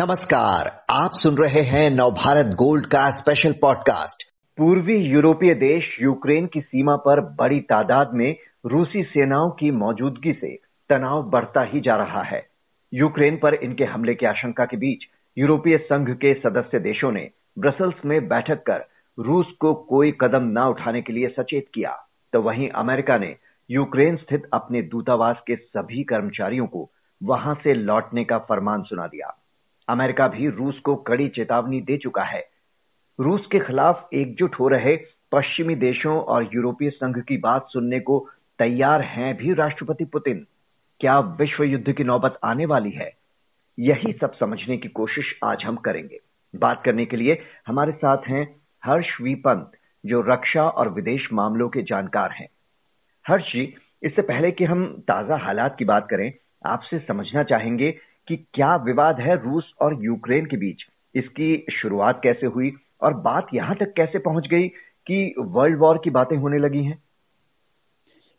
नमस्कार, आप सुन रहे हैं नवभारत गोल्ड का स्पेशल पॉडकास्ट पूर्वी यूरोपीय देश यूक्रेन की सीमा पर बड़ी तादाद में रूसी सेनाओं की मौजूदगी से तनाव बढ़ता ही जा रहा है। यूक्रेन पर इनके हमले की आशंका के बीच यूरोपीय संघ के सदस्य देशों ने ब्रसल्स में बैठक कर रूस को कोई कदम न उठाने के लिए सचेत किया। तो वहीं अमेरिका ने यूक्रेन स्थित अपने दूतावास के सभी कर्मचारियों को वहाँ से लौटने का फरमान सुना दिया। अमेरिका भी रूस को कड़ी चेतावनी दे चुका है। रूस के खिलाफ एकजुट हो रहे पश्चिमी देशों और यूरोपीय संघ की बात सुनने को तैयार हैं भी राष्ट्रपति पुतिन। क्या विश्व युद्ध की नौबत आने वाली है? यही सब समझने की कोशिश आज हम करेंगे। बात करने के लिए हमारे साथ हैं हर्ष वी पंत, जो रक्षा और विदेश मामलों के जानकार हैं। हर्ष जी, इससे पहले कि हम ताज़ा हालात की बात करें, आपसे समझना चाहेंगे कि क्या विवाद है रूस और यूक्रेन के बीच? इसकी शुरुआत कैसे हुई और बात यहाँ तक कैसे पहुँच गई कि वर्ल्ड वॉर की बातें होने लगी हैं?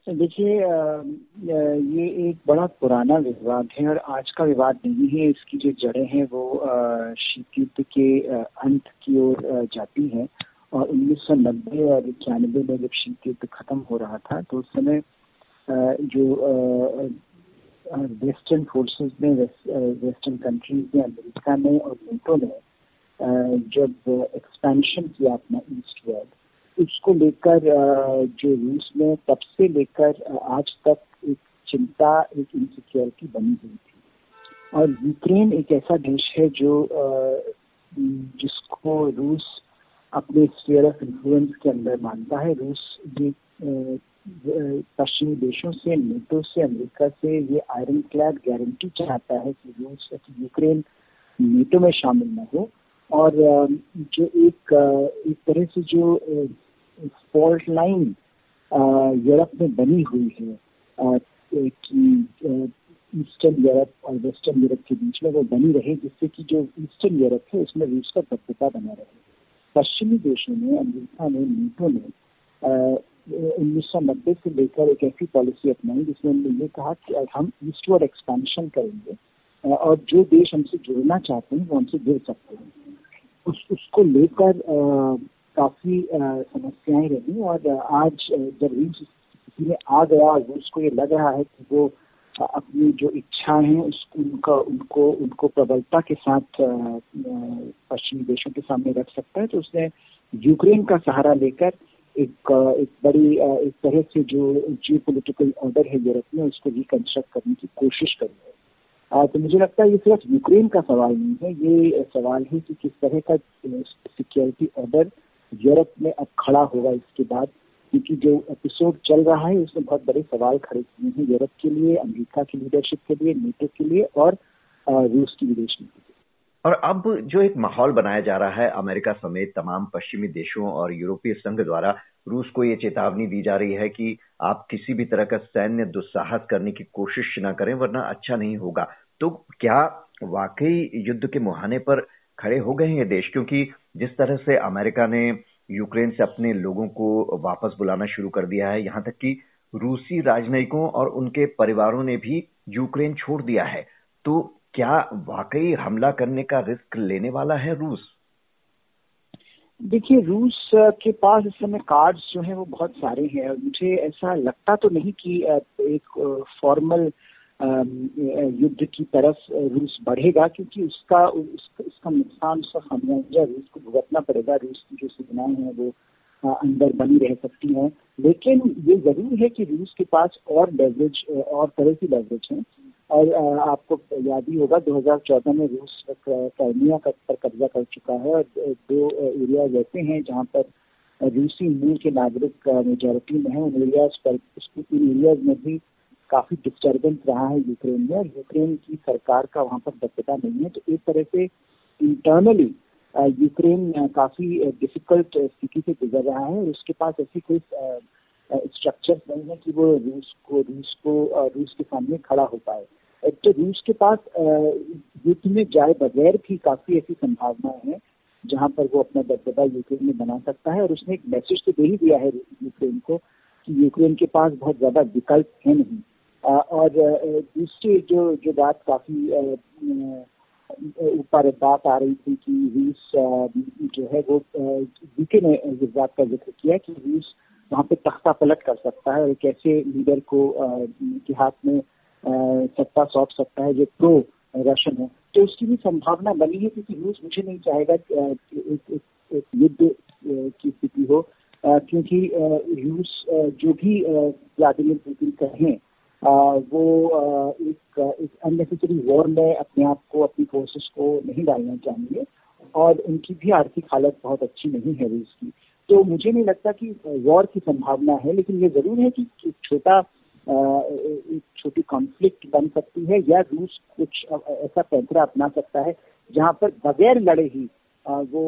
देखिए ये एक बड़ा पुराना विवाद है और आज का विवाद नहीं है। इसकी जो जड़ें हैं वो शीत युद्ध के अंत की ओर जाती हैं और 1990 और इक्यानबे में जब शीत युद्ध खत्म हो रहा था तो उस समय जो वेस्टर्न फोर्सेस ने वेस्टर्न कंट्रीज़ ने अमेरिका ने और नेटो ने जब एक्सपेंशन किया अपना ईस्ट वर्ल्ड उसको लेकर जो रूस में, तब से लेकर आज तक एक चिंता, एक इनसिक्योरिटी बनी हुई थी। और यूक्रेन एक ऐसा देश है जो जिसको रूस अपने स्पेयर ऑफ़ इन्फ्लुएंस के अंदर मानता है। रूस ये पश्चिमी देशों से, नेटो से, अमेरिका से ये आयरन क्लैड गारंटी चाहता है कि रूस यूक्रेन नेटो में शामिल न हो। और जो एक एक तरह से जो फॉल्ट लाइन यूरोप में बनी हुई है कि ईस्टर्न यूरोप और वेस्टर्न यूरोप के बीच में वो बनी रहे, जिससे कि जो ईस्टर्न यूरोप है, उसमें रूस का दबदबा बना रहे। पश्चिमी देशों में अमेरिका ने, नेटो ने उन्नीस सौ नब्बे से लेकर एक ऐसी पॉलिसी अपनाई, जिसमें उन्होंने ये कहा कि हम ईस्टवर्ड एक्सपेंशन करेंगे और जो देश हमसे जुड़ना चाहते हैं, वो हमसे जुड़ सकते हैं। उस, उसको लेकर काफ़ी समस्याएँ रही, और आज जब स्थिति में आ गया रूस को ये लग रहा है कि वो अपनी जो इच्छाएँ हैं, उसको, उनका, उनको उनको प्रबलता के साथ पश्चिमी देशों के सामने रख सकता है तो उसने यूक्रेन का सहारा लेकर एक एक बड़ी, एक तरह से जो जियो पोलिटिकल ऑर्डर है यूरोप में, उसको रिकंस्ट्रक्ट करने की कोशिश करी है। तो मुझे लगता है ये सिर्फ़ यूक्रेन का सवाल नहीं है, ये सवाल है कि किस तरह का सिक्योरिटी ऑर्डर यूरोप में अब खड़ा होगा इसके बाद, क्योंकि जो एपिसोड चल रहा है, उसमें बहुत बड़े सवाल खड़े किए हैं यूरोप के लिए, अमेरिका की लीडरशिप के लिए नेटो के लिए और रूस की विदेश नीति और अब जो एक माहौल बनाया जा रहा है, अमेरिका समेत तमाम पश्चिमी देशों और यूरोपीय संघ द्वारा, रूस को ये चेतावनी दी जा रही है कि आप किसी भी तरह का सैन्य दुस्साहस करने की कोशिश न करें, वरना अच्छा नहीं होगा। तो क्या वाकई युद्ध के मुहाने पर खड़े हो गए हैं ये देश? क्योंकि जिस तरह से अमेरिका ने यूक्रेन से अपने लोगों को वापस बुलाना शुरू कर दिया है, यहाँ तक कि रूसी राजनयिकों और उनके परिवारों ने भी यूक्रेन छोड़ दिया है। तो क्या वाकई हमला करने का रिस्क लेने वाला है रूस? देखिए रूस के पास इस समय कार्ड्स जो हैं वो बहुत सारे हैं और मुझे ऐसा लगता तो नहीं कि एक फॉर्मल युद्ध की तरफ़ रूस बढ़ेगा क्योंकि उसका उसका, नुकसान उसका खामियाजा रूस को भुगतना पड़ेगा। रूस की जो सेनाएँ हैं वो अंदर बनी रह सकती हैं। लेकिन ये ज़रूर है कि रूस के पास और लेवरेज और तरह की लेवरेज है। और आपको याद ही होगा 2014 में रूस क्राइमिया पर कब्जा कर चुका है और दो एरियाज़ ऐसे हैं जहाँ पर रूसी मूल के नागरिक मेजोरिटी में है। उन एरियाज़ पर इन एरियाज़ में भी काफ़ी डिस्टर्बेंस रहा है यूक्रेन में और यूक्रेन की सरकार का वहाँ पर दक्षता नहीं है। तो एक तरह से इंटरनली यूक्रेन काफ़ी डिफ़िकल्ट स्थिति से गुजर रहा है और उसके पास ऐसी कोई स्ट्रक्चर नहीं है कि वो रूस को रूस को रूस के सामने खड़ा हो पाए। तो रूस के पास युद्ध में जाए बगैर भी काफ़ी ऐसी संभावनाएँ हैं, जहाँ पर वो अपना दबदबा यूक्रेन में बना सकता है और उसने एक मैसेज तो दे ही दिया है यूक्रेन को कि यूक्रेन के पास बहुत ज़्यादा विकल्प है नहीं। और दूसरी जो जो बात काफ़ी ऊपर बात आ रही थी कि रूस जो है वो वीके ने इस बात का ज़िक्र किया कि रूस वहाँ पे तख्ता पलट कर सकता है और एक ऐसे लीडर को के हाथ में सत्ता सौंप सकता है जो प्रो रशियन है। तो उसकी भी संभावना बनी है क्योंकि रूस मुझे नहीं चाहेगा एक, युद्ध की स्थिति हो क्योंकि रूस जो भी व्लादिमिर पुतिन कहें वो एक एक अननेसेसरी वॉर में अपने आप को अपनी फोर्सेस को नहीं डालना चाहेंगे और उनकी भी आर्थिक हालत बहुत अच्छी नहीं है रूस की। तो मुझे नहीं लगता कि वॉर की संभावना है, लेकिन ये ज़रूर है कि छोटा एक छोटी कॉन्फ्लिक्ट बन सकती है या रूस कुछ ऐसा पैंतरा अपना सकता है, जहाँ पर बगैर लड़े ही वो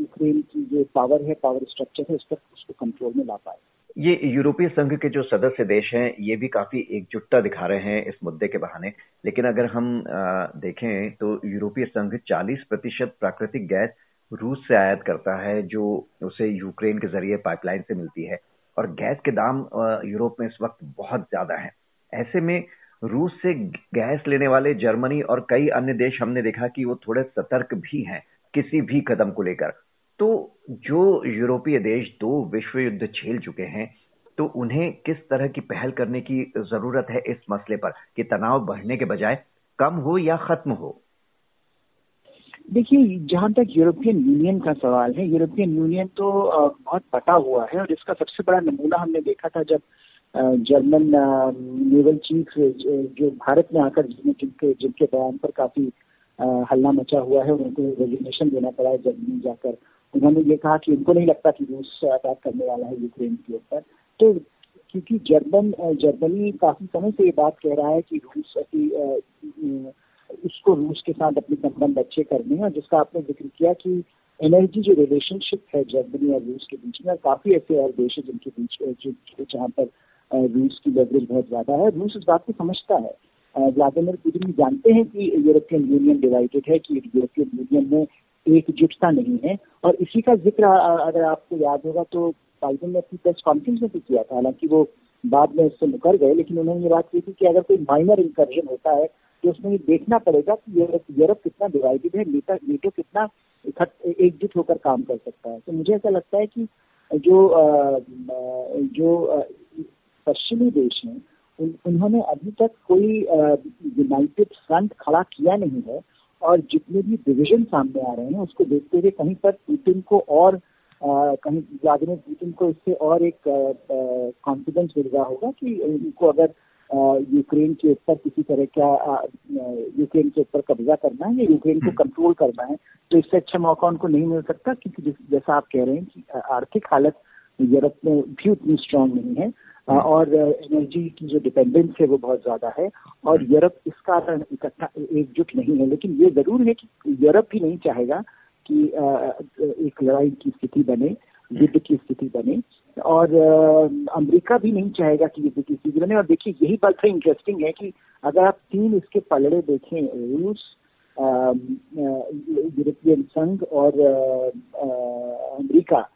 यूक्रेन की जो पावर है पावर स्ट्रक्चर है, उस पर उसको कंट्रोल में ला पाए। ये यूरोपीय संघ के जो सदस्य देश हैं, ये भी काफ़ी एकजुटता दिखा रहे हैं इस मुद्दे के बहाने। लेकिन अगर हम देखें तो यूरोपीय संघ 40 प्रतिशत प्राकृतिक गैस रूस से आयात करता है, जो उसे यूक्रेन के ज़रिए पाइपलाइन से मिलती है। और गैस के दाम यूरोप में इस वक्त बहुत ज़्यादा है। ऐसे में रूस से गैस लेने वाले जर्मनी और कई अन्य देश, हमने देखा कि वो थोड़े सतर्क भी हैं, किसी भी कदम को लेकर। तो जो यूरोपीय देश दो विश्व युद्ध झेल चुके हैं तो उन्हें किस तरह की पहल करने की ज़रूरत है इस मसले पर, कि तनाव बढ़ने के बजाय कम हो या खत्म हो? देखिए, जहाँ तक यूरोपियन यूनियन का सवाल है यूरोपियन यूनियन तो बहुत पटा हुआ है और इसका सबसे बड़ा नमूना हमने देखा था जब जर्मन नेवल चीफ जो भारत में आकर जिनके जिनके बयान पर काफ़ी हल्ला मचा हुआ है, उनको रेजिग्नेशन देना पड़ा है जर्मनी जाकर। उन्होंने ये कहा कि उनको नहीं लगता कि रूस अटैक करने वाला है यूक्रेन के ऊपर। तो क्योंकि जर्मन जर्मनी काफ़ी समय से ये बात कह रहा है कि रूस उसको रूस के साथ अपने संबंध अच्छे करने हैं। और जिसका आपने ज़िक्र किया कि एनर्जी जो रिलेशनशिप है जर्मनी और रूस के बीच में, और काफ़ी ऐसे और देश है जिनके बीच जहाँ पर रूस की लेवरेज बहुत ज़्यादा है। रूस इस बात को समझता है। व्लादिमिर पुतिन जानते हैं कि यूरोपियन यूनियन डिवाइडेड है, कि यूरोपियन यूनियन में एकजुटता नहीं है। और इसी का ज़िक्र अगर आपको याद होगा तो बाइडन ने अपनी प्रेस कॉन्फ्रेंस में भी किया था। हालाँकि वो बाद में इससे मुकर गए, लेकिन उन्होंने ये बात की थी कि अगर कोई माइनर इंकर्जन होता है तो उसमें ये देखना पड़ेगा कि यूरोप यूरोप कितना डिवाइडेड है नेता नेटो कितना एकजुट होकर काम कर सकता है। तो मुझे ऐसा लगता है कि जो जो पश्चिमी देश हैं उन, उन्होंने अभी तक कोई यूनाइटेड फ्रंट खड़ा किया नहीं है और जितने भी डिविजन सामने आ रहे हैं उसको देखते हुए कहीं पर पुतिन को और आ, कहीं व्लादिमिर पुतिन को इससे और एक कॉन्फिडेंस मिल रहा होगा कि उनको अगर यूक्रेन के ऊपर किसी तरह का यूक्रेन के ऊपर कब्जा करना है या यूक्रेन को कंट्रोल हम्म। करना है तो इससे अच्छा मौका उनको नहीं मिल सकता क्योंकि जैसा आप कह रहे हैं कि आर्थिक हालत यूरोप में भी उतनी स्ट्रांग नहीं है हम्म। और एनर्जी की जो डिपेंडेंस है वो बहुत ज़्यादा है और हम्म। यूरोप इस कारण इकट्ठा एकजुट नहीं है लेकिन ये ज़रूर है कि यूरोप भी नहीं चाहेगा कि एक लड़ाई की स्थिति बने। युद्ध की स्थिति बने। और अमेरिका भी नहीं चाहेगा कि युद्ध की स्थिति बने। और देखिए, यही बात तो इंटरेस्टिंग है कि अगर आप तीन इसके पलड़े देखें, रूस यूरोपियन संघ और अमेरिका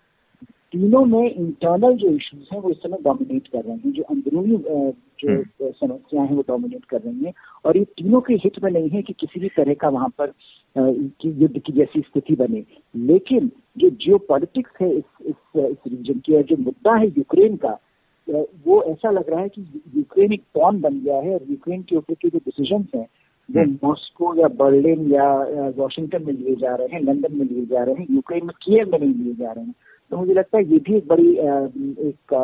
तीनों में इंटरनल जो इश्यूज़ हैं वो इस समय डोमिनेट कर रहे हैं जो अंदरूनी जो हम्म। समस्याएँ हैं वो डोमिनेट कर रही हैं और ये तीनों के हित में नहीं है कि किसी भी तरह का वहाँ पर की युद्ध की जैसी स्थिति बने लेकिन जो जियो पॉलिटिक्स है इस इस इस रीजन की और जो मुद्दा है यूक्रेन का वो ऐसा लग रहा है कि यूक्रेन एक पॉन बन गया है और यूक्रेन के ऊपर के जो डिसीज़न हैं वो मॉस्को हम्म। या बर्लिन या वॉशिंगटन में लिए जा रहे हैं लंदन में लिए जा रहे हैं यूक्रेन में किएव में नहीं लिए जा रहे हैं तो मुझे लगता है ये भी एक बड़ी एक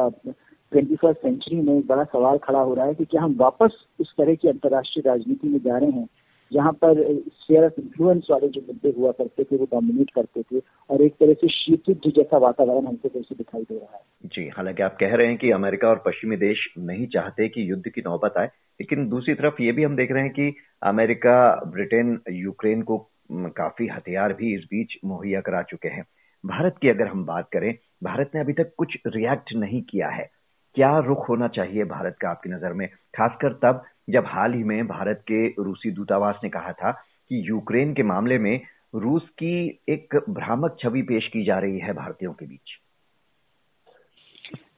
ट्वेंटी फ़र्स्ट सेंचुरी में एक बड़ा सवाल खड़ा हो रहा है कि क्या हम वापस उस तरह की अंतर्राष्ट्रीय राजनीति में जा रहे हैं, जहाँ पर शेयर ऑफ़ इन्फ्लुएंस वाले जो मुद्दे हुआ करते थे, वो डोमिनेट करते थे और एक तरह से शीत युद्ध जैसा वातावरण हमको फिर से दिखाई दे रहा है। जी, हालाँकि आप कह रहे हैं कि अमेरिका और पश्चिमी देश नहीं चाहते कि युद्ध की नौबत आए, लेकिन दूसरी तरफ़ ये भी हम देख रहे हैं कि अमेरिका, ब्रिटेन, यूक्रेन को काफ़ी हथियार भी इस बीच मुहैया करा चुके हैं। भारत की अगर हम बात करें, भारत ने अभी तक कुछ रिएक्ट नहीं किया है। क्या रुख होना चाहिए भारत का आपकी नज़र में? खासकर तब जब हाल ही में भारत के रूसी दूतावास ने कहा था कि यूक्रेन के मामले में रूस की एक भ्रामक छवि पेश की जा रही है भारतीयों के बीच।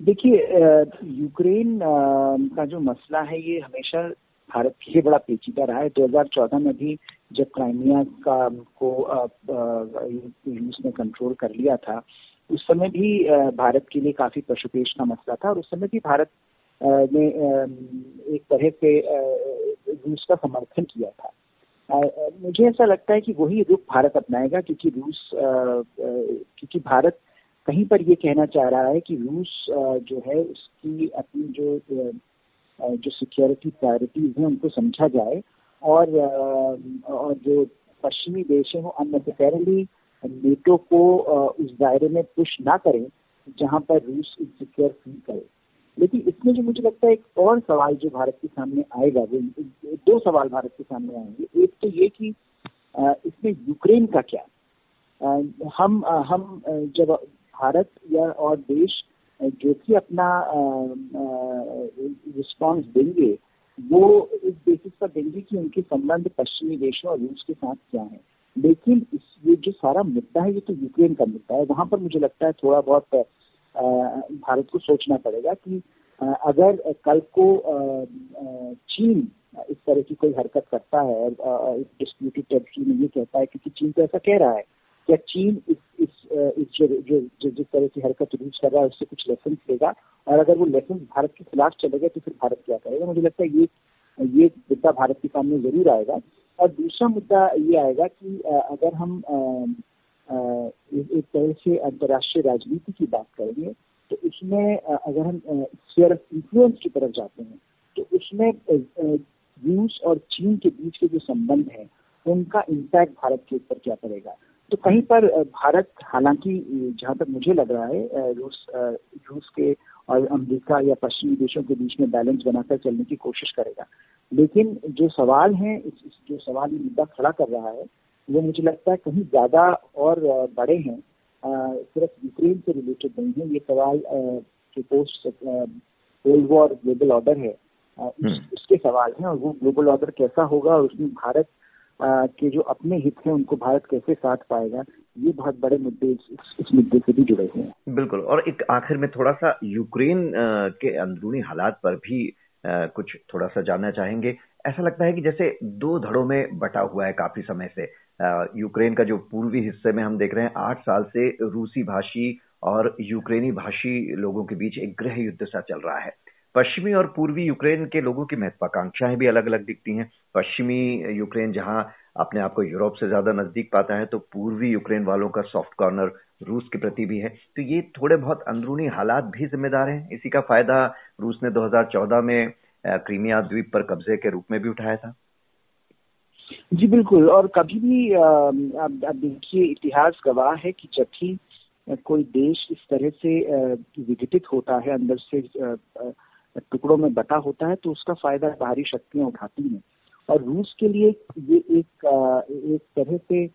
देखिए यूक्रेन का जो मसला है, ये हमेशा भारत के लिए बड़ा पेचीदा रहा है। 2014 में भी जब क्राइमिया का को रूस ने कंट्रोल कर लिया था, उस समय भी भारत के लिए काफ़ी पशुपेश का मसला था और उस समय भी भारत ने एक तरह से रूस का समर्थन किया था। मुझे ऐसा लगता है कि वही रुख भारत अपनाएगा क्योंकि रूस क्योंकि भारत कहीं पर ये कहना चाह रहा है कि रूस जो है उसकी अपनी जो जो सिक्योरिटी प्रायोरिटीज हैं उनको समझा जाए और और जो पश्चिमी देश है वो अननेसेसरली नेटो को उस दायरे में पुश ना करें, जहाँ पर रूस इनसिक्योर फील करे। लेकिन इसमें जो मुझे लगता है एक और सवाल जो भारत के सामने आएगा, वो दो सवाल भारत के सामने आएँगे। एक तो ये कि इसमें यूक्रेन का क्या? हम हम जब भारत या और देश जो कि अपना रिस्पांस देंगे वो इस बेसिस पर देंगे कि उनके संबंध पश्चिमी देशों और रूस के साथ क्या है। लेकिन इस, ये जो सारा मुद्दा है, ये तो यूक्रेन का मुद्दा है। वहाँ पर मुझे लगता है थोड़ा बहुत भारत को सोचना पड़ेगा कि अगर कल को चीन इस तरह की कोई हरकत करता है और डिस्प्यूटेड टेरिटरी में ये कहता है, क्योंकि चीन तो ऐसा कह रहा है क्या चीन इस इस जो जो, जिस तरह की हरकत रूस कर रहा है उससे कुछ लेसन लेगा। और अगर वो लेसन भारत के खिलाफ चलेगा तो फिर भारत क्या करेगा? मुझे लगता है ये ये मुद्दा भारत के सामने ज़रूर आएगा। और दूसरा मुद्दा ये आएगा कि अगर हम एक तरह से अंतर्राष्ट्रीय राजनीति की बात करेंगे तो उसमें अगर हम स्फीयर ऑफ़ इन्फ्लुएंस की तरफ़ जाते हैं तो उसमें रूस और चीन के बीच के जो संबंध है उनका इम्पैक्ट भारत के ऊपर क्या पड़ेगा? तो कहीं पर भारत हालाँकि जहाँ तक मुझे लग रहा है रूस रूस के और अमेरिका या पश्चिमी देशों के बीच में बैलेंस बनाकर चलने की कोशिश करेगा लेकिन जो सवाल है जो सवाल ये मुद्दा खड़ा कर रहा है वो मुझे लगता है कहीं ज़्यादा और बड़े हैं सिर्फ़ यूक्रेन से रिलेटेड नहीं है ये सवाल जो post cold war global order है उस, हम्म। उसके सवाल हैं और वो ग्लोबल ऑर्डर कैसा होगा और उसमें भारत के जो अपने हित हैं उनको भारत कैसे साथ पाएगा ये बहुत बड़े मुद्दे इस, मुद्दे से भी जुड़े हुए हैं। बिल्कुल और एक आखिर में थोड़ा सा यूक्रेन के अंदरूनी हालात पर भी कुछ थोड़ा सा जानना चाहेंगे। ऐसा लगता है कि जैसे दो धड़ों में बटा हुआ है काफ़ी समय से। यूक्रेन का जो पूर्वी हिस्से में हम देख रहे हैं आठ साल से रूसी भाषी और यूक्रेनी भाषी लोगों के बीच एक गृह युद्ध सा चल रहा है। पश्चिमी और पूर्वी यूक्रेन के लोगों की महत्वाकांक्षाएँ भी अलग अलग दिखती हैं। पश्चिमी यूक्रेन जहाँ अपने आप को यूरोप से ज़्यादा नज़दीक पाता है तो पूर्वी यूक्रेन वालों का सॉफ्ट कॉर्नर रूस के प्रति भी है। तो ये थोड़े बहुत अंदरूनी हालात भी जिम्मेदार हैं। इसी का फ़ायदा रूस ने 2014 में क्रीमिया द्वीप पर कब्जे के रूप में भी उठाया था। जी, बिल्कुल। और कभी भी अब देखिए, इतिहास गवाह है कि जब भी कोई देश इस तरह से विघटित होता है, अंदर से टुकड़ों में बटा होता है तो उसका फ़ायदा बाहरी शक्तियाँ उठाती हैं। और रूस के लिए ये एक एक तरह से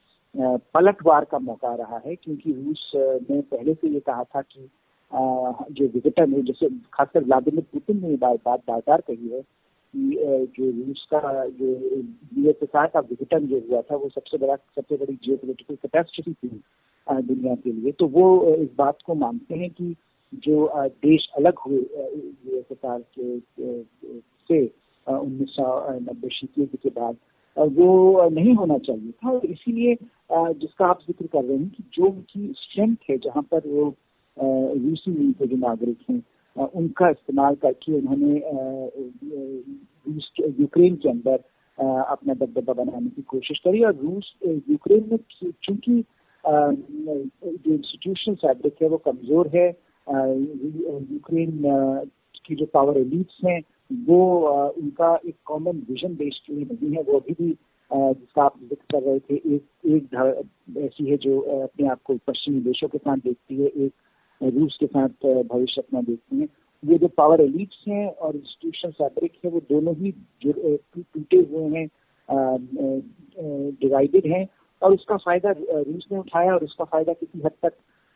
पलटवार का मौका रहा है, क्योंकि रूस ने पहले से ये कहा था कि जो विघटन है, जैसे खासकर व्लादिमिर पुतिन ने ये बात बार बार कही है कि जो रूस का, जो यूएसएसआर का विघटन जो हुआ था, वो सबसे बड़ा, सबसे बड़ी जियो पोलिटिकल कैपेसिटी थी दुनिया के लिए। तो वो इस बात को मानते हैं कि जो देश अलग हुए यूएसएसआर के से उन्नीस सौ नब्बे शीतयुद्ध के बाद वो नहीं होना चाहिए था। और इसीलिए जिसका आप ज़िक्र कर रहे हैं कि जो उनकी स्ट्रेंथ है, जहाँ पर वो रूसी मूल के जो नागरिक हैं उनका इस्तेमाल करके उन्होंने यूक्रेन के अंदर अपना दबदबा बनाने की कोशिश करी। और रूस यूक्रेन में चूँकि जो इंस्टीट्यूशन फैब्रिक है, वो कमज़ोर है यूक्रेन की जो पावर एलिट्स हैं, वो उनका एक कॉमन विजन देश के लिए नहीं है। वो अभी भी जिसका आप ज़िक्र कर रहे थे, एक एक ऐसी है जो अपने आप को पश्चिमी देशों के साथ देखती है, एक रूस के साथ भविष्य अपना देखती है। ये जो पावर एलिट्स हैं और इंस्टीट्यूशन फैब्रिक है, वो दोनों ही टूटे हुए हैं डिवाइडेड हैं। और उसका फ़ायदा रूस ने उठाया और उसका फ़ायदा किसी हद तक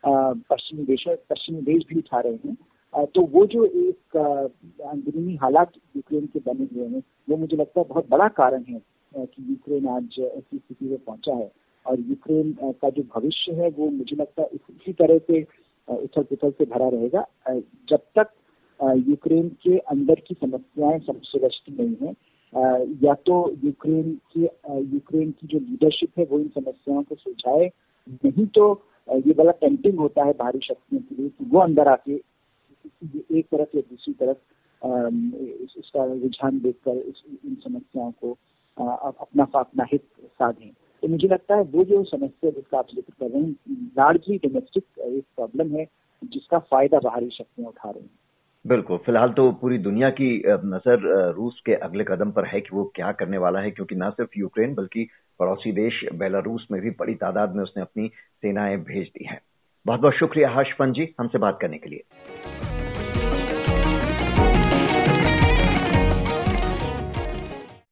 पश्चिमी देश पश्चिमी देश भी उठा रहे हैं। तो वो जो एक अंदरूनी हालात यूक्रेन के बने हुए हैं, वो मुझे लगता है बहुत बड़ा कारण है कि यूक्रेन आज ऐसी स्थिति में पहुँचा है। और यूक्रेन का जो भविष्य है, वो मुझे लगता है इसी तरह से उथल पुथल से भरा रहेगा। जब तक यूक्रेन के अंदर की समस्याएँ सुलझती नहीं है या तो यूक्रेन की यूक्रेन की जो लीडरशिप है, वो इन समस्याओं को सुलझाए, नहीं तो ये बड़ा टेम्पटिंग होता है बाहरी शक्तियों के लिए वो अंदर आके एक तरफ़ या दूसरी तरफ़ इसका रुझान देखकर इन समस्याओं को अपना अपना हित साधें। तो मुझे लगता है वो जो समस्या जिसका आप ज़िक्र कर रहे हैं लार्जली डोमेस्टिक एक प्रॉब्लम है जिसका फ़ायदा बाहरी शक्तियाँ उठा रही हैं। बिल्कुल। फ़िलहाल तो पूरी दुनिया की नज़र रूस के अगले कदम पर है कि वो क्या करने वाला है, क्योंकि न सिर्फ़ यूक्रेन, बल्कि पड़ोसी देश बेलारूस में भी बड़ी तादाद में उसने अपनी सेनाएँ भेज दी हैं। बहुत बहुत शुक्रिया हर्षपन जी हमसे बात करने के लिए।